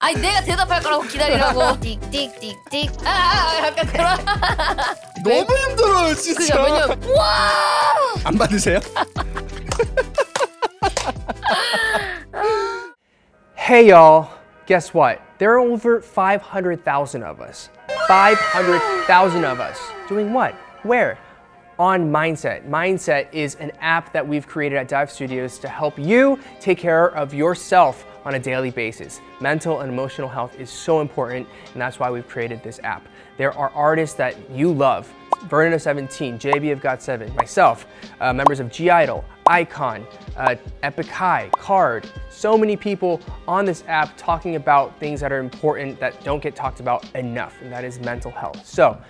아니 내가 대답할 거라고 기다리라고. 띡띡띡띡. 아, 아, 약간 그런. 너무 힘들어요 진짜. 그죠? 왜냐면 와. 안 받으세요? Hey y'all, guess what? There are over 500,000 of us. 500,000 of us. Doing what? Where? On Mindset. Mindset is an app that we've created at Dive Studios to help you take care of yourself on a daily basis. Mental and emotional health is so important, and that's why we've created this app. There are artists that you love Vernon of 17, JB of Got 7, myself, uh, members of G Idol, Icon, uh, Epic High, Card, so many people on this app talking about things that are important that don't get talked about enough, and that is mental health. So,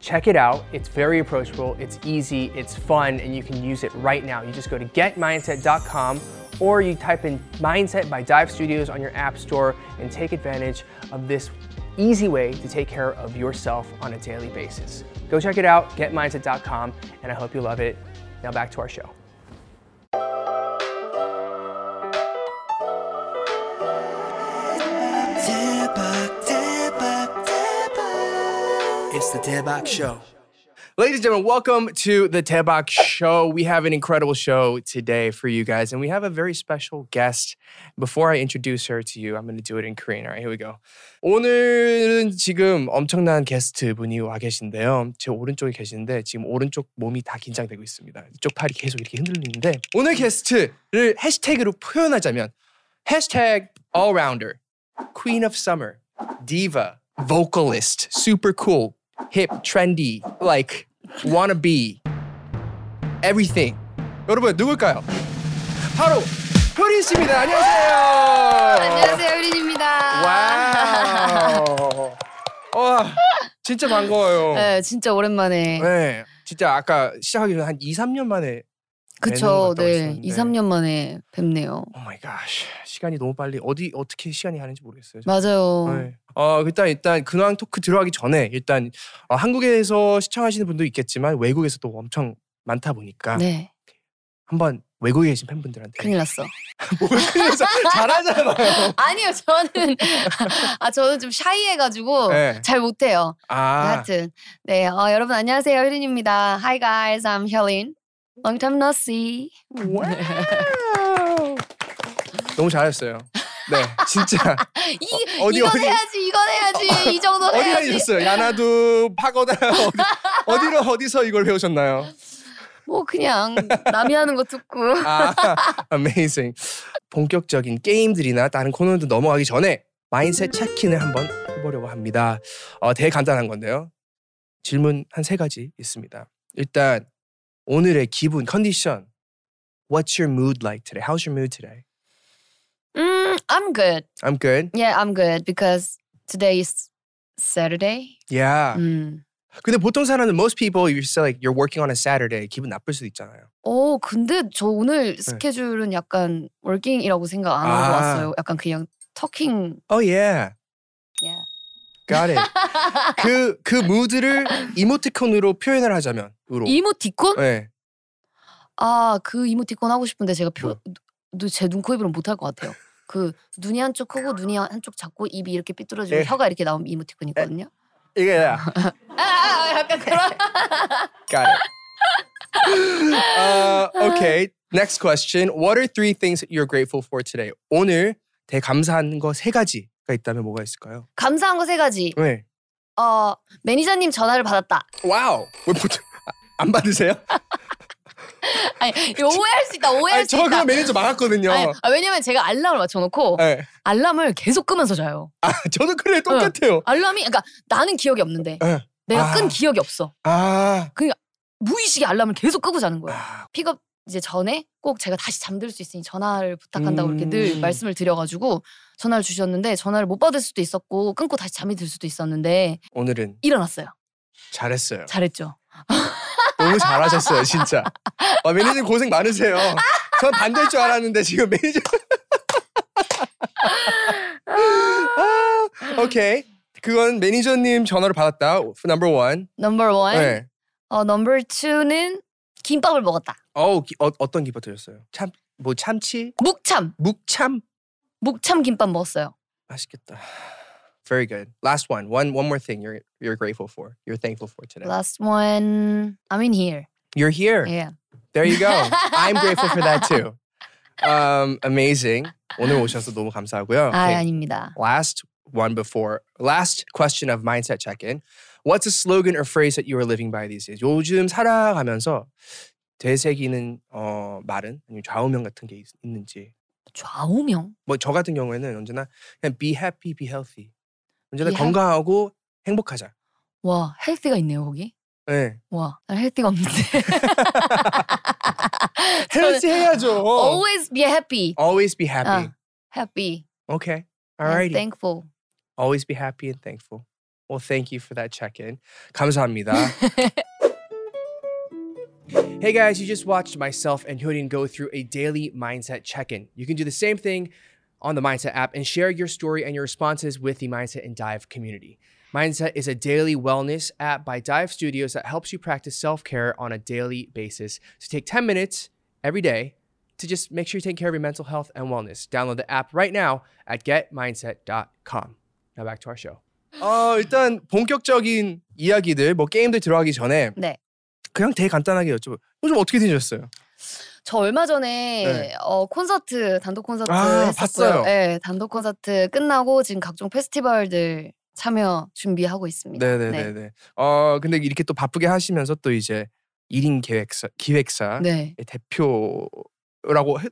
check it out. It's very approachable, it's easy, it's fun, and you can use it right now. You just go to getmindset.com or you type in Mindset by Dive Studios on your app store and take advantage of this easy way to take care of yourself on a daily basis. Go check it out, getmindset.com, and I hope you love it. Now back to our show. It's the Debak Show. Ladies and gentlemen, welcome to the Tebak Show. We have an incredible show today for you guys, and we have a very special guest. Before I introduce her to you, I'm going to do it in Korean. All right, here we go. 오늘은 지금 엄청난 게스트 분이 와 계신데요. 제 오른쪽에 계시는데 지금 오른쪽 몸이 다 긴장되고 있습니다. 이쪽 팔이 계속 이렇게 흔들리는데 오늘 게스트를 해시태그로 표현하자면 해시태그 allrounder, queen of summer, diva, vocalist, super cool, hip, trendy, like wannabe, everything. 여러분 누굴까요? 바로 효린 씨입니다. 안녕하세요. 안녕하세요, 효린입니다. 와우. 와, 진짜 반가워요. 네, 진짜 오랜만에. 네, 진짜 아까 시작하기 전에 한 2, 3년 만에 그쵸, 네, 같다고 2, 3년 만에 뵙네요. Oh my God. 시간이 너무 빨리 어디 어떻게 시간이 가는지 모르겠어요. 맞아요. 네. 어 일단 일단 근황 토크 들어가기 전에 일단 어, 한국에서 시청하시는 분도 있겠지만 외국에서도 엄청 많다 보니까 네, 한번 외국에 계신 팬분들한테 큰일 났어. 뭘 큰일 났어. 잘하잖아요. 아니요, 저는 아 저는 좀 shy해가지고 네. 잘 못해요. 아 하여튼 네, 어, 여러분 안녕하세요, 효린입니다. Hi guys, I'm Hyolyn. Long time no see. 와우. 너무 잘했어요. 네, 진짜 이 어, 어디, 이건 어디? 해야지, 이건 해야지, 이 정도 어디 해야지. 다니셨어요? 야나두 파고다 어디, 어디로 어디서 이걸 배우셨나요? 뭐 그냥 남이 하는 거 듣고. 아, amazing. 본격적인 게임들이나 다른 코너들 넘어가기 전에 마인셋 체크인을 한번 해보려고 합니다. 어, 되게 간단한 건데요. 질문 한 세 가지 있습니다. 일단 오늘의 기분, 컨디션. What's your mood like today? How's your mood today? Mm, I'm good. I'm good. Yeah, I'm good because today is Saturday. Yeah. 음. 근데 보통 사람은 most people you say like you're working on a Saturday 기분 나쁠 수도 있잖아요. 어, 근데 저 오늘 스케줄은 약간 워킹이라고 생각 안 하고 아. 왔어요. 약간 그냥 터킹. Oh yeah. Yeah. Got it. 그, 그 무드를 이모티콘으로 표현을 하자면 으로. 이모티콘? 네. 아, 그 이모티콘 하고 싶은데 제가 표, 뭐? 제 눈, 코, 입으로는 못할 것 같아요. 그 눈이 한쪽 크고 눈이 한쪽 작고 입이 이렇게 삐뚤어지고 에. 혀가 이렇게 나온 이모티콘 있거든요. 이게 야. 아, 아, 약간 그런. Got it. uh, okay. Next question. What are three things that you're grateful for today? 오늘 되게 감사한 거 세 가지가 있다면 뭐가 있을까요? 감사한 거 세 가지. 네. 어, 매니저님 전화를 받았다. 와우. 왜 보통 아, 안 받으세요? 아니, 이거 오해할 수 있다. 오해할 아니, 수 저 있다. 그거 매니저 막았거든요. 아니, 아, 왜냐면 제가 알람을 맞춰놓고 네. 알람을 계속 끄면서 자요. 아, 저도 그래 똑같아요. 알람이 그러니까 나는 기억이 없는데 네. 내가 아. 끈 기억이 없어. 아. 무의식에 알람을 계속 끄고 자는 거예요. 아, 픽업 이제 전에 꼭 제가 다시 잠들 수 있으니 전화를 부탁한다고 이렇게 늘 음. 말씀을 드려가지고 전화를 주셨는데 전화를 못 받을 수도 있었고 끊고 다시 잠이 들 수도 있었는데 오늘은 일어났어요. 잘했어요. 잘했죠. 너무 잘하셨어요, 진짜. 아, 매니저님 고생 많으세요. 전 반대일 줄 알았는데 지금 매니저. 아, 오케이. 그건 매니저님 전화를 받았다. Number one. number one. 네. 어 number two는 김밥을 먹었다. 어우, 기- 어, 어떤 김밥 드셨어요? 참, 뭐 참치? 묵참. 묵참? 묵참 김밥 먹었어요. 맛있겠다. Very good. Last one. One one more thing you're you're grateful for. You're thankful for today. Last one. I'm in here. You're here. Yeah. There you go. I'm grateful for that too. Um, amazing. 오늘 오셔서 너무 감사하고요. 아 Okay. 아닙니다. Last one before last question of mindset check-in. What's a slogan or phrase that you are living by these days? 요즘 살아가면서 되새기는 어, 말은 아니면 좌우명 같은 게 있, 있는지. 좌우명. 뭐 저 같은 경우에는 언제나 그냥 be happy, be healthy. 언제나 Be 건강하고 행복하자. 와 헬스가 있네요 거기. 네. 와, 난 헬스가 없는데. 헬스 해야죠. Always be happy. Always be happy. 아, happy. Okay. and Alrighty. thankful. Always be happy and thankful. Well, thank you for that check-in. 감사합니다. hey guys, you just watched myself and Hyodin go through a daily mindset check-in. You can do the same thing on the Mindset app and share your story and your responses with the Mindset and Dive community. Mindset is a daily wellness app by Dive Studios that helps you practice self-care on a daily basis. So take 10 minutes every day to just make sure you take care of your mental health and wellness. Download the app right now at getmindset.com. Now back to our show. 어, 일단 본격적인 이야기들 뭐 게임들 들어가기 전에 네. 그냥 되게 간단하게 여쭤봐. 요즘 어떻게 지내셨어요? 저 얼마 전에 네. 어, 콘서트 단독 콘서트 아, 했었고요. 봤어요. 네, 단독 콘서트 끝나고 지금 각종 페스티벌들 참여 준비하고 있습니다. 네네네 네. 어 근데 이렇게 또 바쁘게 하시면서 또 이제 1인 기획사 기획사 네. 대표라고 해-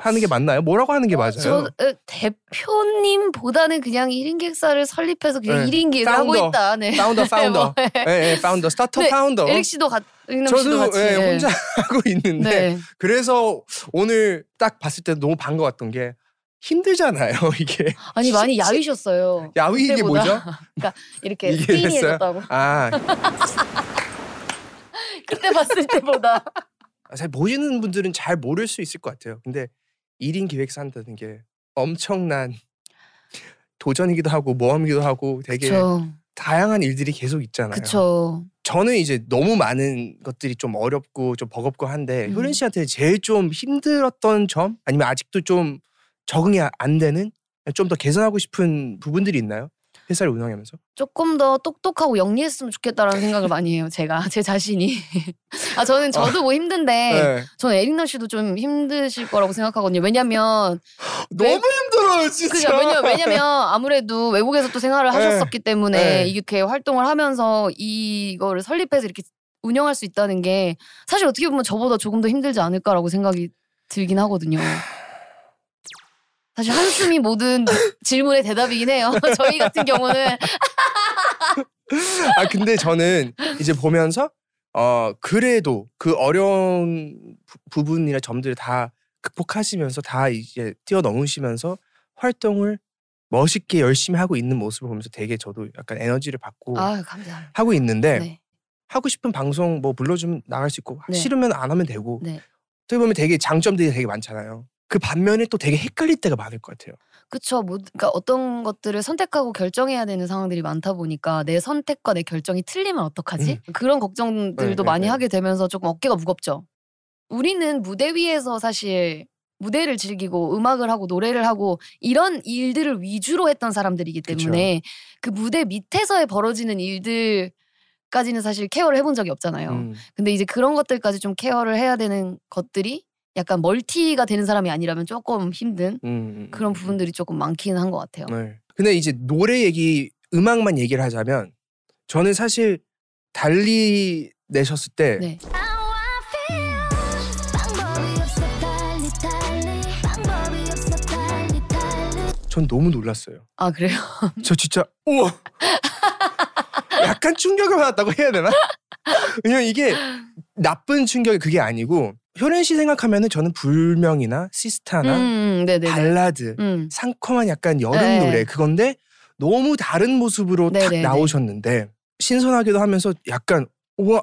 하는 게 맞나요? 뭐라고 하는 게 맞아요? 저 어, 대표님보다는 그냥 1인 기획사를 설립해서 그냥 네. 1인 기획을 하고 founder. 있다. 네. founder founder. 뭐, 네. 예, 예, founder 스타트업 네, founder. 에릭 씨도 같, 씨도 저도 같이. 예, 네. 혼자 하고 있는데 네. 그래서 오늘 딱 봤을 때 너무 반가웠던 게 힘들잖아요 이게 아니 많이 야위셨어요. 야위 이게. 뭐죠? 그러니까 이렇게? skinny해졌다고. 아 그때 봤을 때보다. 잘 보시는 분들은 잘 모를 수 있을 것 같아요. 근데 1인 기획사 한다는 게 엄청난 도전이기도 하고 모험이기도 하고 되게 그쵸. 다양한 일들이 계속 있잖아요. 그쵸. 저는 이제 너무 많은 것들이 좀 어렵고 좀 버겁고 한데 음. 효린 씨한테 제일 좀 힘들었던 점 아니면 아직도 좀 적응이 아- 안 되는 좀 더 개선하고 싶은 부분들이 있나요? 회사를 운영하면서? 조금 더 똑똑하고 영리했으면 좋겠다라는 생각을 많이 해요. 제가 제 자신이. 아 저는 저도 뭐 힘든데 네. 저는 에릭남 씨도 좀 힘드실 거라고 생각하거든요. 왜냐면 너무 힘들어요, 진짜. 그죠 왜냐 왜냐면 아무래도 외국에서 또 생활을 네. 하셨었기 때문에 네. 이렇게 활동을 하면서 이거를 설립해서 이렇게 운영할 수 있다는 게 사실 어떻게 보면 저보다 조금 더 힘들지 않을까라고 생각이 들긴 하거든요. 사실 한숨이 모든 질문의 대답이긴 해요. 저희 같은 경우는 아 근데 저는 이제 보면서 어 그래도 그 어려운 부, 부분이나 점들을 다 극복하시면서 다 이제 뛰어넘으시면서 활동을 멋있게 열심히 하고 있는 모습을 보면서 되게 저도 약간 에너지를 받고 아 감사합니다. 하고 있는데 네. 하고 싶은 방송 뭐 불러주면 나갈 수 있고 네. 싫으면 안 하면 되고 네. 어떻게 보면 되게 장점들이 되게 많잖아요. 그 반면에 또 되게 헷갈릴 때가 많을 것 같아요. 그쵸. 뭐, 그러니까 어떤 것들을 선택하고 결정해야 되는 상황들이 많다 보니까 내 선택과 내 결정이 틀리면 어떡하지? 그런 걱정들도 네, 많이 네. 하게 되면서 조금 어깨가 무겁죠. 우리는 무대 위에서 사실 무대를 즐기고 음악을 하고 노래를 하고 이런 일들을 위주로 했던 사람들이기 그쵸. 때문에 그 무대 밑에서의 벌어지는 일들 까지는 사실 케어를 해본 적이 없잖아요. 음. 근데 이제 그런 것들까지 좀 케어를 해야 되는 것들이 약간 멀티가 되는 사람이 아니라면 조금 힘든 음, 음, 그런 음, 부분들이 조금 많기는 한것 같아요. 네. 근데 이제 노래 얘기, 음악만 얘기를 하자면 저는 사실 달리 내셨을 때 네. 전 너무 놀랐어요. 아 그래요? 저 진짜 우와 약간 충격을 받았다고 해야 되나? 왜냐면 이게 나쁜 충격이 그게 아니고 효린 씨 생각하면은 저는 불명이나 시스타나 음, 네네. 발라드 음, 상큼한 약간 여름 네. 노래 그건데 너무 다른 모습으로 탁 네네네. 나오셨는데 신선하기도 하면서 약간 우와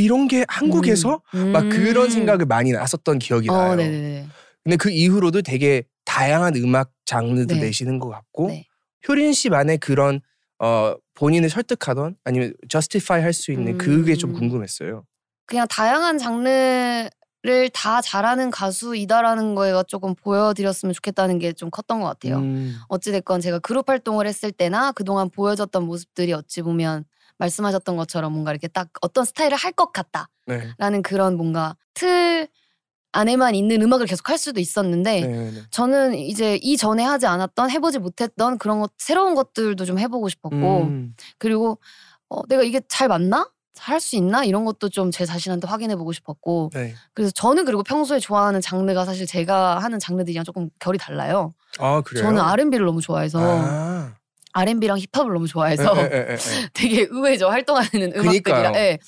이런 게 한국에서 음. 막 그런 음. 생각을 많이 났었던 기억이 나요. 어, 네네네. 근데 그 이후로도 되게 다양한 음악 장르도 네. 내시는 것 같고 네. 효린 씨만의 그런 어 본인을 설득하던 아니면 저스티파이 할수 있는 그게 좀 음. 궁금했어요. 그냥 다양한 장르를 다 잘하는 가수이다라는 거가 조금 보여드렸으면 좋겠다는 게 좀 컸던 것 같아요. 음. 어찌됐건 제가 그룹 활동을 했을 때나 그동안 보여줬던 모습들이 어찌 보면 말씀하셨던 것처럼 뭔가 이렇게 딱 어떤 스타일을 할 것 같다라는 네. 그런 뭔가 틀 안에만 있는 음악을 계속 할 수도 있었는데 네, 네, 네. 저는 이제 이전에 하지 않았던 해보지 못했던 그런 것 새로운 것들도 좀 해보고 싶었고 음. 그리고 어, 내가 이게 잘 맞나? 할 수 있나? 이런 것도 좀 제 자신한테 확인해보고 싶었고 네. 그래서 저는 그리고 평소에 좋아하는 장르가 사실 제가 하는 장르들이랑 조금 결이 달라요. 아 그래요? 저는 R&B를 너무 좋아해서 아. R&B랑 힙합을 너무 좋아해서 에, 에, 에, 에. 되게 의외죠 활동하는 음악들이라. 예.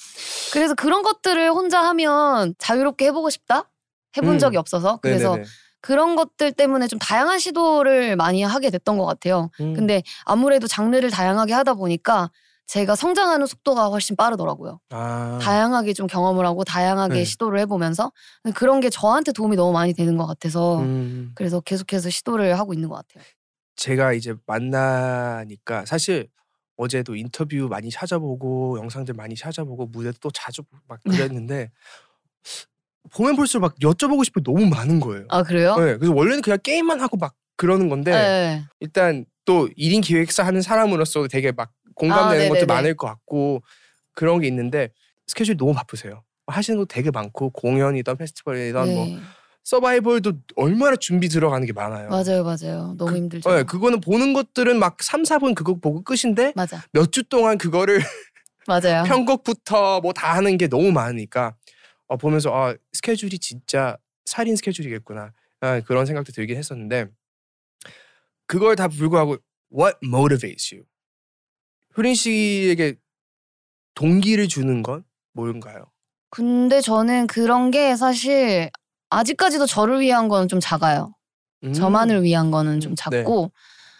그래서 그런 것들을 혼자 하면 자유롭게 해보고 싶다. 해본 음. 적이 없어서 그래서 네네네. 그런 것들 때문에 좀 다양한 시도를 많이 하게 됐던 것 같아요. 음. 근데 아무래도 장르를 다양하게 하다 보니까 제가 성장하는 속도가 훨씬 빠르더라고요. 아. 다양하게 좀 경험을 하고 다양하게 네. 시도를 해보면서 그런 게 저한테 도움이 너무 많이 되는 것 같아서 음. 그래서 계속해서 시도를 하고 있는 것 같아요. 제가 이제 만나니까 사실 어제도 인터뷰 많이 찾아보고 영상들 많이 찾아보고 무대도 또 자주 막 그랬는데 보면 볼수록 막 여쭤보고 싶은 게 너무 많은 거예요. 아 그래요? 네, 그래서 원래는 그냥 게임만 하고 막 그러는 건데 네. 일단 또 1인 기획사 하는 사람으로서 되게 막 공감되는 아, 것도. 많을 것 같고 그런 게 있는데 스케줄이 너무 바쁘세요. 하시는 거 되게 많고 공연이든 페스티벌이든 뭐 네. 서바이벌도 얼마나 준비 들어가는 게 많아요. 맞아요, 맞아요. 너무 그- 힘들죠. 네, 그거는 보는 것들은 막 3, 4분 그거 보고 끝인데 맞아, 몇 주 동안 그거를 맞아요. 편곡부터 뭐 다 하는 게 너무 많으니까 어, 보면서 아, 스케줄이 진짜 살인 스케줄이겠구나 아, 그런 생각도 들긴 했었는데 그걸 다 불구하고 what motivates you? 효린 씨에게 동기를 주는 건 뭔가요? 근데 저는 그런 게 사실 아직까지도 저를 위한 거는 좀 작아요. 음. 저만을 위한 거는 좀 음, 작고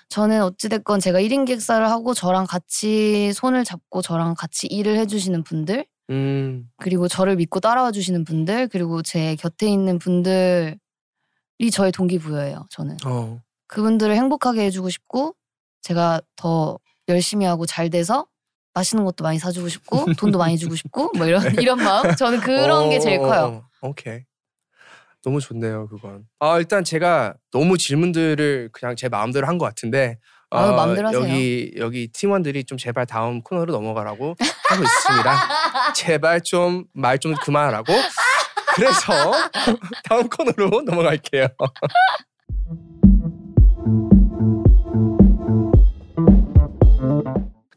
저는 어찌됐건 제가 1인 기획사를 하고 저랑 같이 손을 잡고 저랑 같이 일을 해주시는 분들 음. 그리고 저를 믿고 따라와 주시는 분들 그리고 제 곁에 있는 분들이 저의 동기부여예요. 저는 어. 그분들을 행복하게 해주고 싶고 제가 더 열심히 하고 잘 돼서 맛있는 것도 많이 사주고 싶고 돈도 많이 주고 싶고 뭐 이런 이런 마음 저는 그런 게 제일 어, 커요. 어, 어. 오케이. 너무 좋네요, 그건. 아, 일단 제가 너무 질문들을 그냥 제 마음대로 한 것 같은데 어, 아유, 마음대로 하세요. 여기 여기 팀원들이 좀 제발 다음 코너로 넘어가라고 하고 있습니다. 제발 좀 말 좀 그만하라고. 그래서 다음 코너로 넘어갈게요.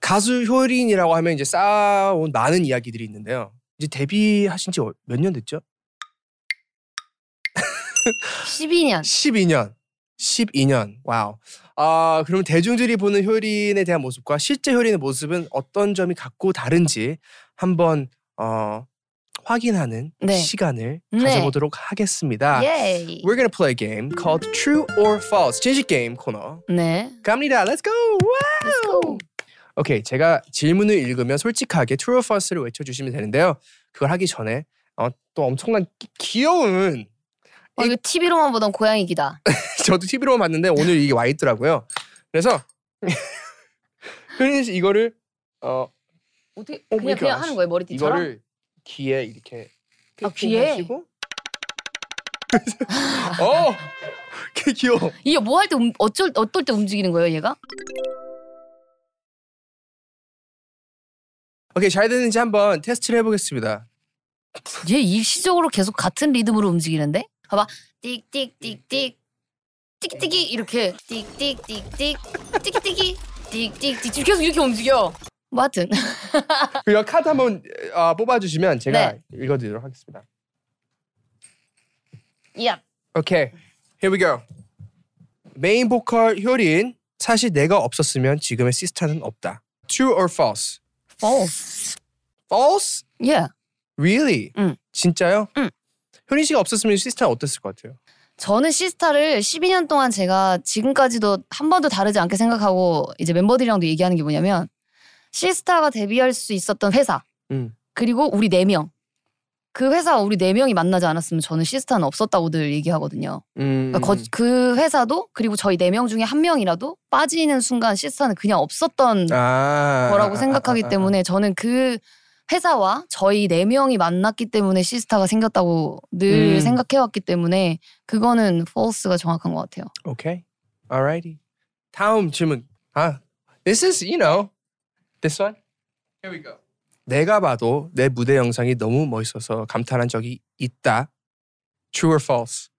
가수 효린이라고 하면 이제 쌓아온 많은 이야기들이 있는데요. 이제 데뷔하신 지 몇 년 됐죠? 12년 12년. 12년. wow. 아, 그러면 대중들이 보는 효린에 대한 모습과 실제 효린의 모습은 어떤 점이 같고 다른지 한번 어, 확인하는 네. 시간을 네. 가져보도록 하겠습니다. 예이. We're gonna play a game called True or False. 진실 게임 코너. 네. 갑니다. Let's go. 와! Let's go. 오케이, 제가 질문을 읽으면 솔직하게 True or False를 외쳐주시면 되는데요. 그걸 하기 전에 어, 또 엄청난 기- 귀여운 어, 이거 TV로만 보던 고양이 기다. 저도 TV로 봤는데 오늘 이게 와 있더라고요. 그래서 효린 씨 이거를 어 어떻게 Oh 그냥 그냥. 하는 거예요 머리띠처럼? 이거를 귀에 이렇게 아, 귀에? 하시고 어, 그 귀여워. 이게 뭐 할 때 어쩔 어떨 때 움직이는 거예요 얘가? 오케이 잘 되는지 한번 테스트를 해 보겠습니다. 얘 일시적으로 계속 같은 리듬으로 움직이는데? 봐봐 띡띡띡띡 띠기띠기 이렇게 띡띡띡띡 띠기띠기 띡띡띡 계속 이렇게 움직여. 뭐 하여튼 그리고 카드 한번 어, 뽑아주시면 제가 네. 읽어드리도록 하겠습니다. 야. 오케이, here we go. 메인 보컬 효린 사실 내가 없었으면 지금의 시스타는 없다. True or false? false. False? Yeah. Really? 응. 진짜요? 응. 효린 씨가 없었으면 시스타 어땠을 것 같아요? 저는 시스타를 12년 동안 제가 지금까지도 한 번도 다르지 않게 생각하고 이제 멤버들이랑도 얘기하는 게 뭐냐면 시스타가 데뷔할 수 있었던 회사 음. 그리고 우리 네 명. 그 회사 우리 네 명이 만나지 않았으면 저는 시스타는 없었다고 늘 얘기하거든요. 음. 그러니까 거- 그 회사도 그리고 저희 네 명 중에 한 명이라도 빠지는 순간 시스타는 그냥 없었던 아. 거라고 아, 생각하기 아, 아, 아. 때문에 저는 그 회사와 저희 네 명이 만났기 때문에 시스타가 생겼다고 늘 음. 생각해왔기 때문에 그거는 false가 정확한 것 같아요. Okay. Alrighty. 다음 질문. 아, this is you know this one. Here we go. 내가 봐도 내 무대 영상이 너무 멋있어서 감탄한 적이 있다. True or false?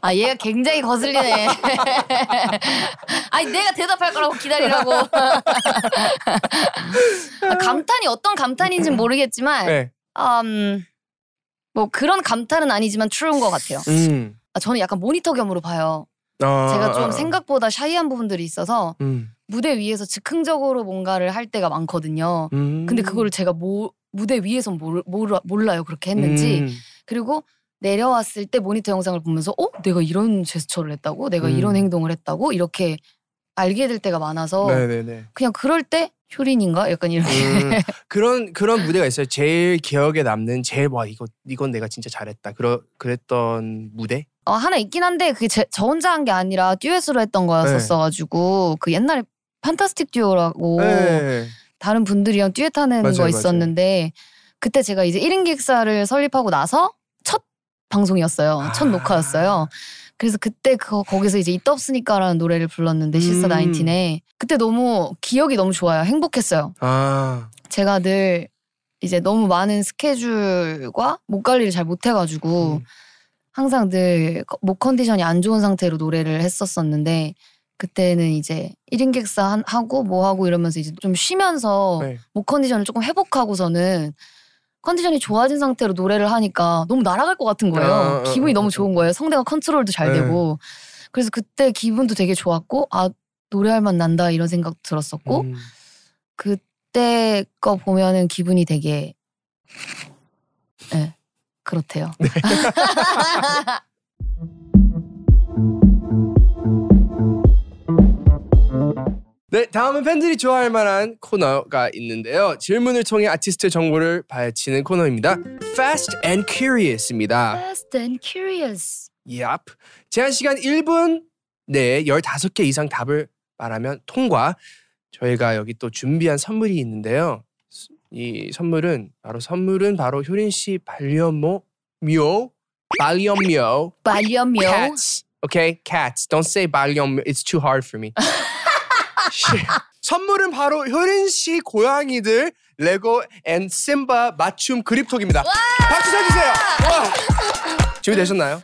아 얘가 굉장히 거슬리네. 아니 내가 대답할 거라고 기다리라고. 아, 감탄이 어떤 감탄인지 는 모르겠지만, 네. 음, 뭐 그런 감탄은 아니지만 true인 것 같아요. 음. 아, 저는 약간 모니터 겸으로 봐요. 어, 제가 어, 좀 어. 생각보다 샤이한 부분들이 있어서 음. 무대 위에서 즉흥적으로 뭔가를 할 때가 많거든요. 음. 근데 그거를 제가 모, 무대 위에서 몰, 몰라, 몰라요 그렇게 했는지 음. 그리고 내려왔을 때 모니터 영상을 보면서 어 내가 이런 제스처를 했다고 내가 음. 이런 행동을 했다고 이렇게 알게 될 때가 많아서 네네네. 그냥 그럴 때 효린인가 약간 이렇게 음, 그런 그런 무대가 있어요. 제일 기억에 남는 제일 와 이거 이건 내가 진짜 잘했다. 그러 그랬던 무대? 어, 하나 있긴 한데 그게 제, 저 혼자 한 게 아니라 듀엣으로 했던 거였었어가지고 그 옛날에 판타스틱 듀오라고 네. 다른 분들이랑 듀엣하는 맞아요, 거 맞아요. 있었는데 그때 제가 이제 1인 기획사를 설립하고 나서 첫 방송이었어요. 첫 아. 녹화였어요. 그래서 그때 그 거기서 이제 있다 없으니까라는 노래를 불렀는데 씨스타 음. 나인틴에 그때 너무 기억이 너무 좋아요. 행복했어요. 아. 제가 늘 이제 너무 많은 스케줄과 목 관리를 잘 못해가지고 음. 항상 늘 목 컨디션이 안 좋은 상태로 노래를 했었었는데 그때는 이제 1인 기획사 한- 하고 뭐 하고 이러면서 이제 좀 쉬면서 네. 목 컨디션을 조금 회복하고서는 컨디션이 좋아진 상태로 노래를 하니까 너무 날아갈 것 같은 거예요. 어, 어, 기분이 어, 너무 어. 좋은 거예요. 성대가 컨트롤도 잘 네. 되고. 그래서 그때 기분도 되게 좋았고 아 노래할 맛 난다 이런 생각 들었었고 음. 그때 거 보면은 기분이 되게 예 그렇대요. 네, 다음은 팬들이 좋아할 만한 코너가 있는데요. 질문을 통해 아티스트 정보를 파헤치는 코너입니다. Fast and Curious입니다. Fast and curious. Yup. 제한 시간 1분 내에 15개 이상 답을 말하면 통과. 저희가 여기 또 준비한 선물이 있는데요. 이 선물은 바로 선물은 바로 효린 씨 반려모 묘 반려묘 반려묘. cats. Okay, cats. Don't say 반려묘. It's too hard for me. 선물은 바로 효린 씨 고양이들 레고 and 심바 맞춤 그립톡입니다. 박수 쳐주세요. 와. 준비되셨나요?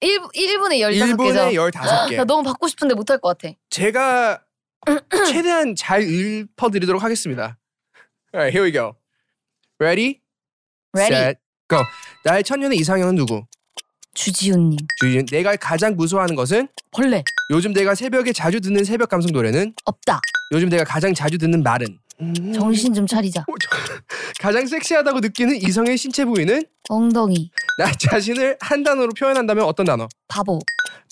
1, 1분에 15개죠. 1분에 15개. 나 너무 받고 싶은데 못할 것 같아. 제가 최대한 잘 읊어드리도록 하겠습니다. Alright, here we go. Ready? Ready. Set, go. 나의 천년의 이상형은 누구? 주지훈님. 주진. 내가 가장 무서워하는 것은? 벌레. 요즘 내가 새벽에 자주 듣는 새벽 감성 노래는? 없다. 요즘 내가 가장 자주 듣는 말은? 음. 정신 좀 차리자. 가장 섹시하다고 느끼는 이성의 신체 부위는? 엉덩이. 나 자신을 한 단어로 표현한다면 어떤 단어? 바보.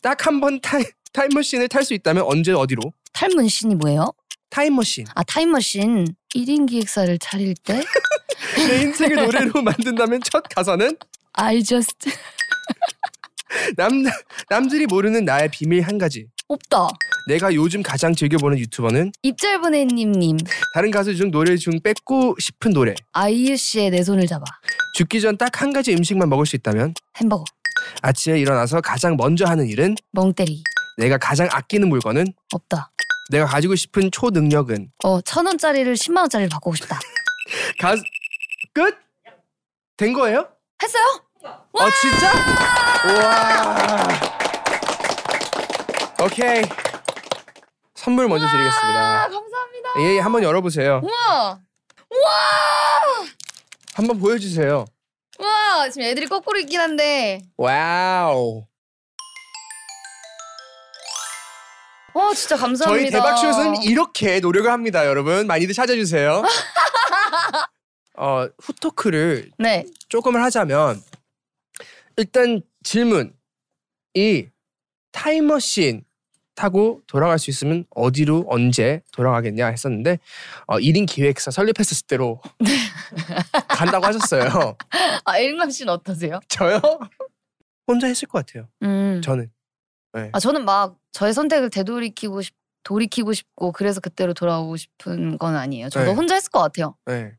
딱 한번 타임, 타임머신을 탈 수 있다면 언제 어디로? 탈문신이 뭐예요? 타임머신. 아 타임머신. 1인 기획사를 차릴 때 내 인생을 노래로 만든다면 첫 가사는? I just 남, 남들이 모르는 나의 비밀 한 가지. 없다. 내가 요즘 가장 즐겨 보는 유튜버는 입 짧은 애님님. 다른 가수 중 노래 중 뺏고 싶은 노래. 아이유 씨의 내 손을 잡아. 죽기 전 딱 한 가지 음식만 먹을 수 있다면 햄버거. 아침에 일어나서 가장 먼저 하는 일은 멍때리. 내가 가장 아끼는 물건은 없다. 내가 가지고 싶은 초능력은 어, 천 원짜리를 10만 원짜리를 바꾸고 싶다. 가 끝? 된 거예요? 했어요? 어 진짜? 와. 오케이. 선물 먼저 아, 드리겠습니다. 감사합니다. 예, 한번 열어보세요. 우와! 우와! 한번 보여주세요. 우와! 지금 애들이 거꾸로 있긴 한데. wow. 와 진짜 감사합니다. 저희 대박쇼에서는 이렇게 노력을 합니다, 여러분. 많이들 찾아주세요. 어, 후토크를 네. 조금을 하자면 일단 질문 이 타임머신 타고 돌아갈 수 있으면 어디로 언제 돌아가겠냐 했었는데 어, 1인 기획사 설립했었을 때로 간다고 하셨어요. 아 일남 씨는 어떠세요? 저요? 혼자 했을 것 같아요. 음. 저는. 네. 아 저는 막 저의 선택을 되돌이키고 싶 돌이키고 싶고 그래서 그때로 돌아오고 싶은 건 아니에요. 저도 네. 혼자 했을 것 같아요. 네.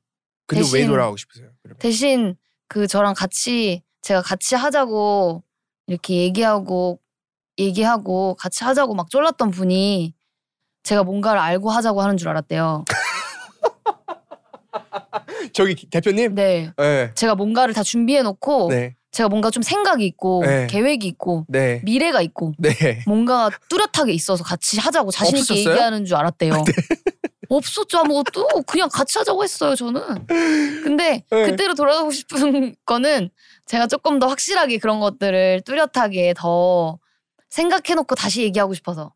근데 왜 대신- 돌아가고 싶으세요? 그러면? 대신 그 저랑 같이 제가 같이 하자고 이렇게 얘기하고 얘기하고 같이 하자고 막 쫄랐던 분이 제가 뭔가를 알고 하자고 하는 줄 알았대요. 저기 기- 대표님? 네. 네. 제가 뭔가를 다 준비해 놓고 네. 제가 뭔가 좀 생각이 있고 네. 계획이 있고 네. 미래가 있고 네. 뭔가 뚜렷하게 있어서 같이 하자고 자신 있게? 얘기하는 줄 알았대요. 없었죠 아무것도 그냥 같이 하자고 했어요 저는. 근데 네. 그때로 돌아가고 싶은 거는 제가 조금 더 확실하게 그런 것들을 뚜렷하게 더 생각해놓고 다시 얘기하고 싶어서.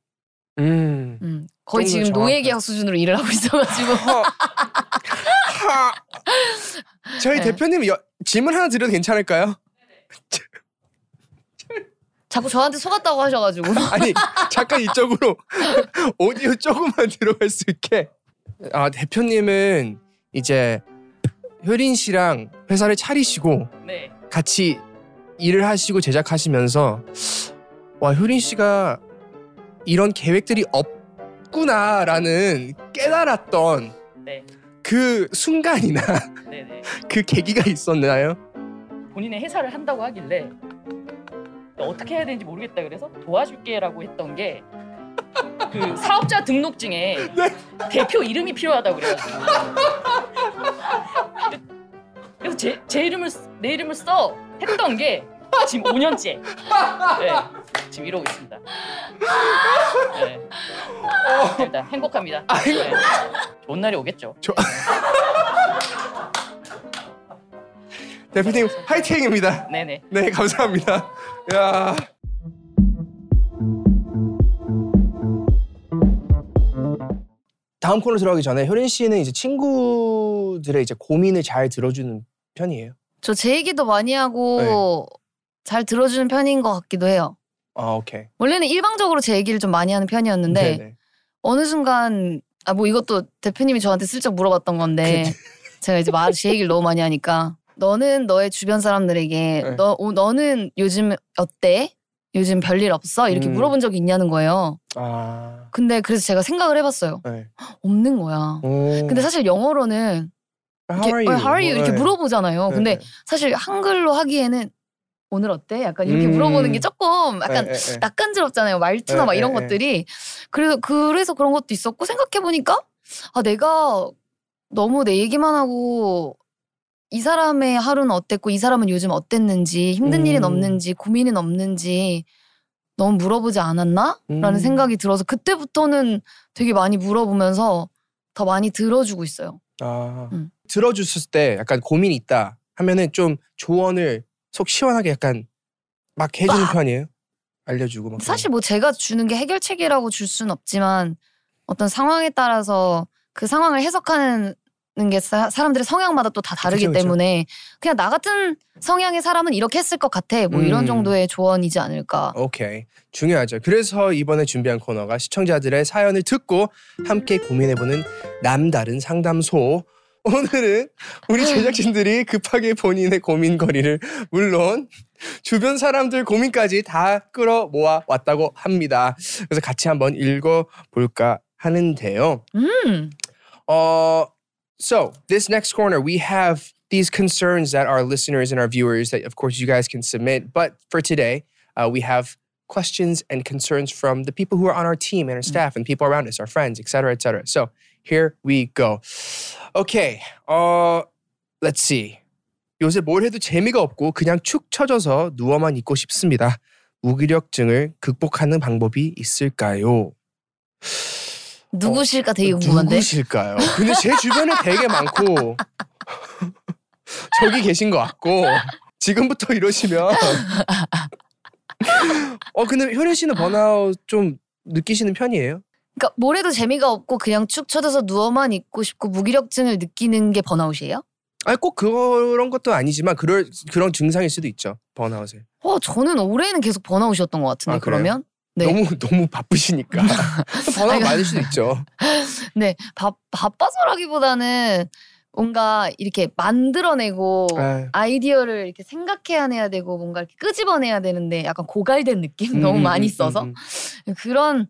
음. 음, 거의 지금 노예계약 수준으로 일을 하고 있어가지고. 저희 네. 대표님 여, 질문 하나 드려도 괜찮을까요? 자꾸 저한테 속았다고 하셔가지고. 아니 잠깐 이쪽으로 오디오 조금만 들어갈 수 있게. 아 대표님은 이제 효린 씨랑 회사를 차리시고 네. 같이 일을 하시고 제작하시면서 와 효린 씨가 이런 계획들이 없구나라는 깨달았던 네, 그 순간이나 네, 네. 그 계기가 있었나요? 본인의 회사를 한다고 하길래 어떻게 해야 되는지 모르겠다 그래서 도와줄게라고 했던 게 그 사업자 등록증에 대표 이름이 필요하다고 그래가지고 그래서 제, 제 이름을 쓰- 내 이름을 써 했던 게 지금 5년째 네, 지금 이러고 있습니다. 네. 일단 행복합니다. 네. 좋은 날이 오겠죠. 대표님 화이팅입니다. 네네. 네 감사합니다. 야. 다음 코너 들어가기 전에 효린 씨는 이제 친구들의 이제 고민을 잘 들어주는 편이에요. 저 제 얘기도 많이 하고 잘 들어주는 편인 것 같기도 해요. 아 오케이. 원래는 일방적으로 제 얘기를 좀 많이 하는 편이었는데 네네. 어느 순간 아 뭐 이것도 대표님이 저한테 슬쩍 물어봤던 건데 제가 이제 말제 얘기를 너무 많이 하니까 너는 너의 주변 사람들에게 네. 너 어, 너는 요즘 어때? 요즘 별일 없어? 이렇게 음. 물어본 적이 있냐는 거예요. 아. 근데 그래서 제가 생각을 해봤어요. 네. 없는 거야. 오. 근데 사실 영어로는 How 이렇게 are you? 어, how are you 이렇게 네. 물어보잖아요. 네, 근데 네. 사실 한글로 하기에는 오늘 어때? 약간 이렇게 음. 물어보는 게 조금 약간 네, 네, 네. 낯간지럽잖아요. 말투나 네, 막 이런 네, 것들이. 그래서 그래서 그런 것도 있었고 생각해 보니까 아 내가 너무 내 얘기만 하고 이 사람의 하루는 어땠고 이 사람은 요즘 어땠는지 힘든 음. 일은 없는지 고민은 없는지 너무 물어보지 않았나? 라는 음. 생각이 들어서 그때부터는 되게 많이 물어보면서 더 많이 들어주고 있어요. 아. 음. 들어줬을 때 약간 고민이 있다 하면은 좀 조언을 속 시원하게 약간 막 해주는 빡! 편이에요. 알려주고 막. 사실 뭐 제가 주는 게 해결책이라고 줄 수는 없지만 어떤 상황에 따라서 그 상황을 해석하는 게 사, 사람들의 성향마다 또 다 다르기 그쵸, 그쵸. 때문에 그냥 나 같은 성향의 사람은 이렇게 했을 것 같아 뭐 음. 이런 정도의 조언이지 않을까 오케이 중요하죠. 그래서 이번에 준비한 코너가 시청자들의 사연을 듣고 함께 고민해보는 남다른 상담소. 오늘은 우리 제작진들이 급하게 본인의 고민거리를 물론 주변 사람들 고민까지 다 끌어 모아 왔다고 합니다. 그래서 같이 한번 읽어볼까 하는데요. 음 Uh, so this next corner, we have these concerns that our listeners and our viewers that, of course, you guys can submit. But for today, uh, we have questions and concerns from the people who are on our team and our staff and people around us, our friends, etc., etc. So here we go. Okay. Uh, let's see. 요새 뭘 해도 재미가 없고 그냥 축 처져서 누워만 있고 싶습니다. 무기력증을 극복하는 방법이 있을까요? 누구실까 되게 궁금한데. 누구실까요? 근데 제 주변에 되게 많고 저기 계신 것 같고 지금부터 이러시면 어 근데 효린 씨는 번아웃 좀 느끼시는 편이에요? 그러니까 뭘 해도 재미가 없고 그냥 축 처져서 누워만 있고 싶고 무기력증을 느끼는 게 번아웃이에요? 아니 꼭 그런 것도 아니지만 그럴 그런 증상일 수도 있죠 번아웃에 어, 저는 올해는 계속 번아웃이었던 것 같은데 아? 그러면 네. 너무 너무 바쁘시니까 번아웃 아니, 많을 수도 있죠. 네 바, 바빠서라기보다는 뭔가 이렇게 만들어내고 아, 아이디어를 이렇게 생각해야 되고 뭔가 이렇게 끄집어내야 되는데 약간 고갈된 느낌 음, 너무 음, 많이 음, 써서 음, 그런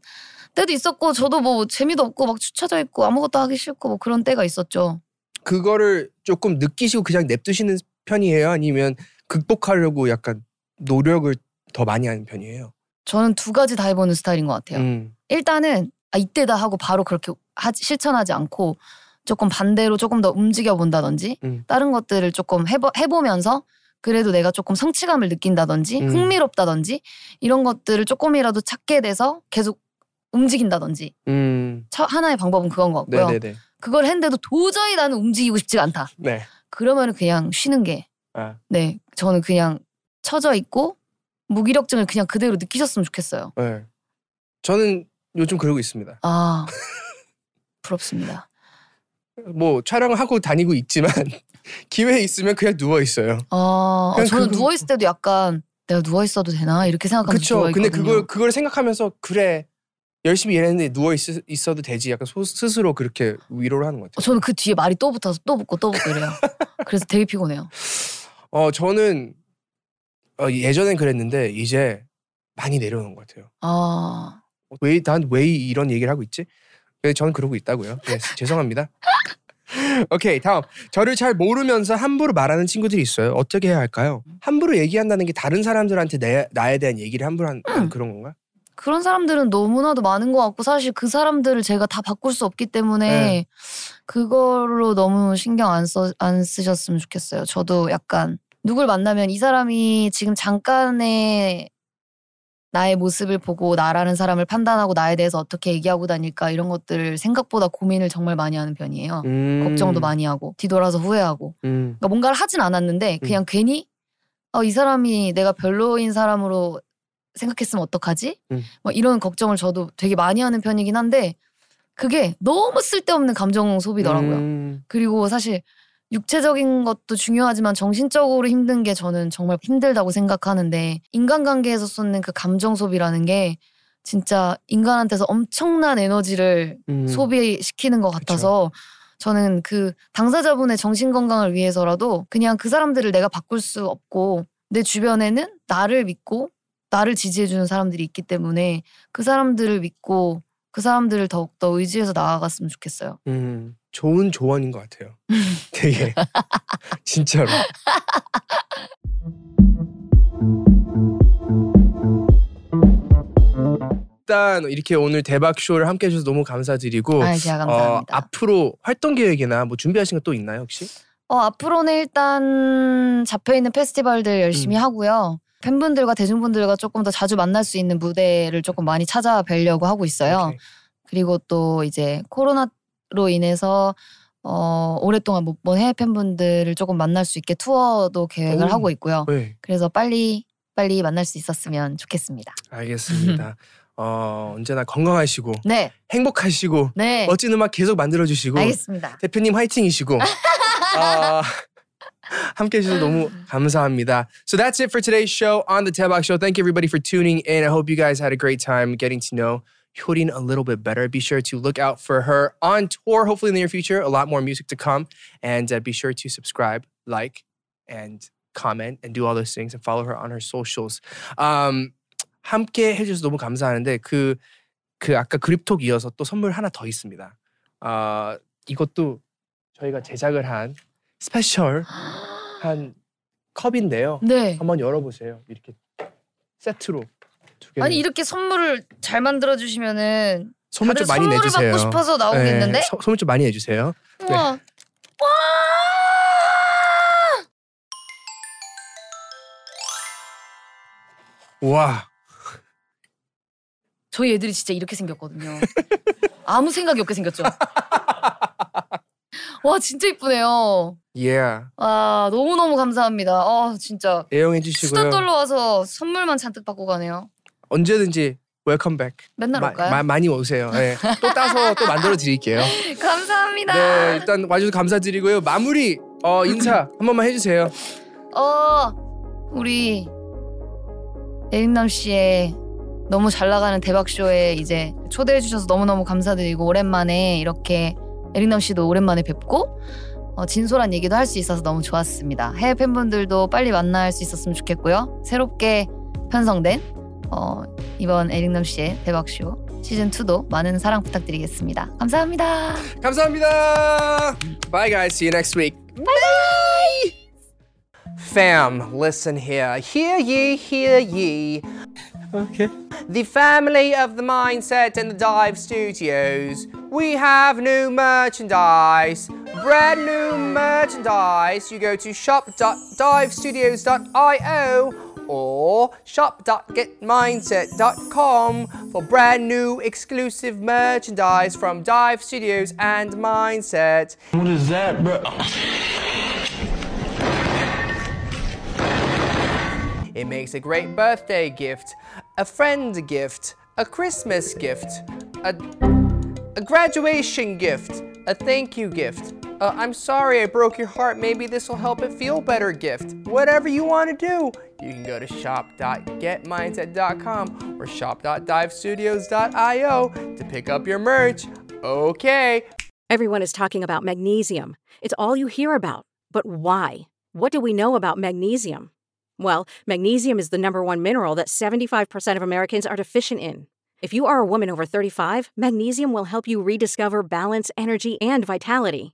때도 있었고 저도 뭐 재미도 없고 막 추쳐져 있고 아무것도 하기 싫고 뭐 그런 때가 있었죠. 그거를 조금 느끼시고 그냥 냅두시는 편이에요? 아니면 극복하려고 약간 노력을 더 많이 하는 편이에요? 저는 두 가지 다 해보는 스타일인 것 같아요. 음. 일단은 아 이때다 하고 바로 그렇게 하지, 실천하지 않고 조금 반대로 조금 더 움직여 본다든지 음. 다른 것들을 조금 해보, 해보면서 그래도 내가 조금 성취감을 느낀다든지 음. 흥미롭다든지 이런 것들을 조금이라도 찾게 돼서 계속 움직인다든지 음. 첫 하나의 방법은 그건 것 같고요. 네네네. 그걸 했는데도 도저히 나는 움직이고 싶지가 않다. 네. 그러면은 그냥 쉬는 게 아, 네, 저는 그냥 처져 있고 무기력증을 그냥 그대로 느끼셨으면 좋겠어요. 네. 저는 요즘 그러고 있습니다. 아, 부럽습니다. 뭐 촬영을 하고 다니고 있지만 기회 있으면 그냥 누워 있어요. 아, 그냥 저는 그거- 누워 있을 때도 약간 내가 누워 있어도 되나 이렇게 생각하면서 그렇죠. 누워 근데 있거든요. 그걸 그걸 생각하면서 그래 열심히 일했는데 누워 있, 있어도 되지. 약간 소, 스스로 그렇게 위로를 하는 것 어, 같아요. 저는 그 뒤에 말이 또 붙어서 또 붙고 또 붙고 이래요. 그래서 되게 피곤해요. 어 저는 어, 예전엔 그랬는데 이제 많이 내려오는 것 같아요. 아, 왜 난 왜 이런 얘기를 하고 있지? 네, 저는 그러고 있다고요. 네, 죄송합니다. 오케이 다음 저를 잘 모르면서 함부로 말하는 친구들이 있어요. 어떻게 해야 할까요? 함부로 얘기한다는 게 다른 사람들한테 내, 나에 대한 얘기를 함부로 한 음. 그런 건가? 그런 사람들은 너무나도 많은 것 같고 사실 그 사람들을 제가 다 바꿀 수 없기 때문에 네. 그걸로 너무 신경 안, 써, 안 쓰셨으면 좋겠어요. 저도 약간 누굴 만나면 이 사람이 지금 잠깐의 나의 모습을 보고 나라는 사람을 판단하고 나에 대해서 어떻게 얘기하고 다닐까 이런 것들을 생각보다 고민을 정말 많이 하는 편이에요. 음. 걱정도 많이 하고 뒤돌아서 후회하고 음. 그러니까 뭔가를 하진 않았는데 그냥 괜히 어, 이 사람이 내가 별로인 사람으로 생각했으면 어떡하지? 음. 뭐 이런 걱정을 저도 되게 많이 하는 편이긴 한데 그게 너무 쓸데없는 감정 소비더라고요. 음. 그리고 사실 육체적인 것도 중요하지만 정신적으로 힘든 게 저는 정말 힘들다고 생각하는데 인간관계에서 쏟는 그 감정 소비라는 게 진짜 인간한테서 엄청난 에너지를 음. 소비시키는 것 같아서 저는 그 당사자분의 정신 건강을 위해서라도 그냥 그 사람들을 내가 바꿀 수 없고 내 주변에는 나를 믿고 나를 지지해주는 사람들이 있기 때문에 그 사람들을 믿고 그 사람들을 더욱더 의지해서 나아갔으면 좋겠어요. 음. 좋은 조언인 것 같아요. 되게 진짜로. 일단 이렇게 오늘 대박 쇼를 함께 해주셔서 너무 감사드리고 아, 제가 어, 감사합니다. 앞으로 활동 계획이나 뭐 준비하신 거 또 있나요 혹시? 어, 앞으로는 일단 잡혀 있는 페스티벌들 열심히 음. 하고요. 팬분들과 대중분들과 조금 더 자주 만날 수 있는 무대를 조금 많이 찾아뵈려고 하고 있어요. 오케이. 그리고 또 이제 코로나 로 인해서 어, 오랫동안 못 본 해외 팬분들을 조금 만날 수 있게 투어도 계획을 오. 하고 있고요. 네, 그래서 빨리 빨리 만날 수 있었으면 좋겠습니다. 알겠습니다. 어, 언제나 건강하시고 네, 행복하시고 네, 멋진 음악 계속 만들어 주시고 알겠습니다. 대표님 화이팅이시고 어, 함께 해주셔서 너무 감사합니다. So that's it for today's show on the Tabak Show. Thank you everybody for tuning in. I hope you guys had a great time getting to know Hyorin a little bit better. Be sure to look out for her on tour, hopefully in the near future. A lot more music to come. And uh, be sure to subscribe, like, and comment and do all those things and follow her on her socials. Um, 함께 해주셔서 너무 감사하는데 그, 그 아까 그립톡 이어서 또 선물 하나 더 있습니다. 아 이것도 저희가 제작을 한 스페셜 한 컵인데요. 네. 한번 열어보세요. 이렇게 세트로. 아니 이렇게 선물을 잘 만들어 주시면은 소문 좀 많이 선물을 내주세요. 받고 싶어서 나오겠는데? 네, 소, 소문 좀 많이 해주세요. 네. 우와. 와. 와 저희 애들이 진짜 이렇게 생겼거든요. 아무 생각이 없게 생겼죠. 와 진짜 이쁘네요. Yeah. 와 너무 너무 감사합니다. 어 진짜 애용해 주시고요. 수다 떨러 와서 선물만 잔뜩 받고 가네요. 언제든지 welcome back. 맨날 올까요? 마, 많이 오세요. 네. 또 따서 또 만들어 드릴게요. 감사합니다. 네, 일단 와주셔서 감사드리고요. 마무리 어, 인사 한 번만 해주세요. 어 우리 에릭남 씨의 너무 잘 나가는 대박 쇼에 이제 초대해 주셔서 너무 너무 감사드리고 오랜만에 이렇게 에릭남 씨도 오랜만에 뵙고 어, 진솔한 얘기도 할 수 있어서 너무 좋았습니다. 해외 팬분들도 빨리 만날 수 있었으면 좋겠고요. 새롭게 편성된 어, 이번 에릭남 씨의 대박 쇼 시즌 2도 많은 사랑 부탁드리겠습니다. 감사합니다. 감사합니다. Bye guys. See you next week. Fam, listen here. Hear ye, hear ye. Okay. The family of the Mindset and the Dive Studios. We have new merchandise. Brand new merchandise. You go to shop.divestudios.io or shop.getmindset.com for brand new exclusive merchandise from Dive Studios and Mindset. What is that, bro? It makes a great birthday gift, a friend gift, a Christmas gift, a, a graduation gift, a thank you gift. Uh, I'm sorry I broke your heart. Maybe this will help it feel better gift. Whatever you want to do, you can go to shop.getmindset.com or shop.divestudios.io to pick up your merch. Okay. Everyone is talking about magnesium. It's all you hear about. But why? What do we know about magnesium? Well, magnesium is the number one mineral that 75% of Americans are deficient in. If you are a woman over 35, magnesium will help you rediscover balance, energy, and vitality.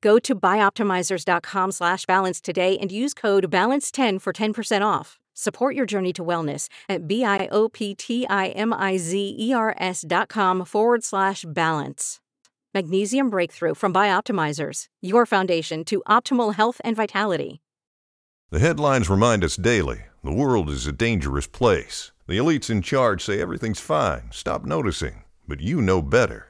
Go to bioptimizers.com slash balance today and use code BALANCE10 for 10% off. Support your journey to wellness at B-I-O-P-T-I-M-I-Z-E-R-S dot com forward slash balance. Magnesium Breakthrough from Bioptimizers, your foundation to optimal health and vitality. The headlines remind us daily the world is a dangerous place. The elites in charge say everything's fine, stop noticing. But you know better.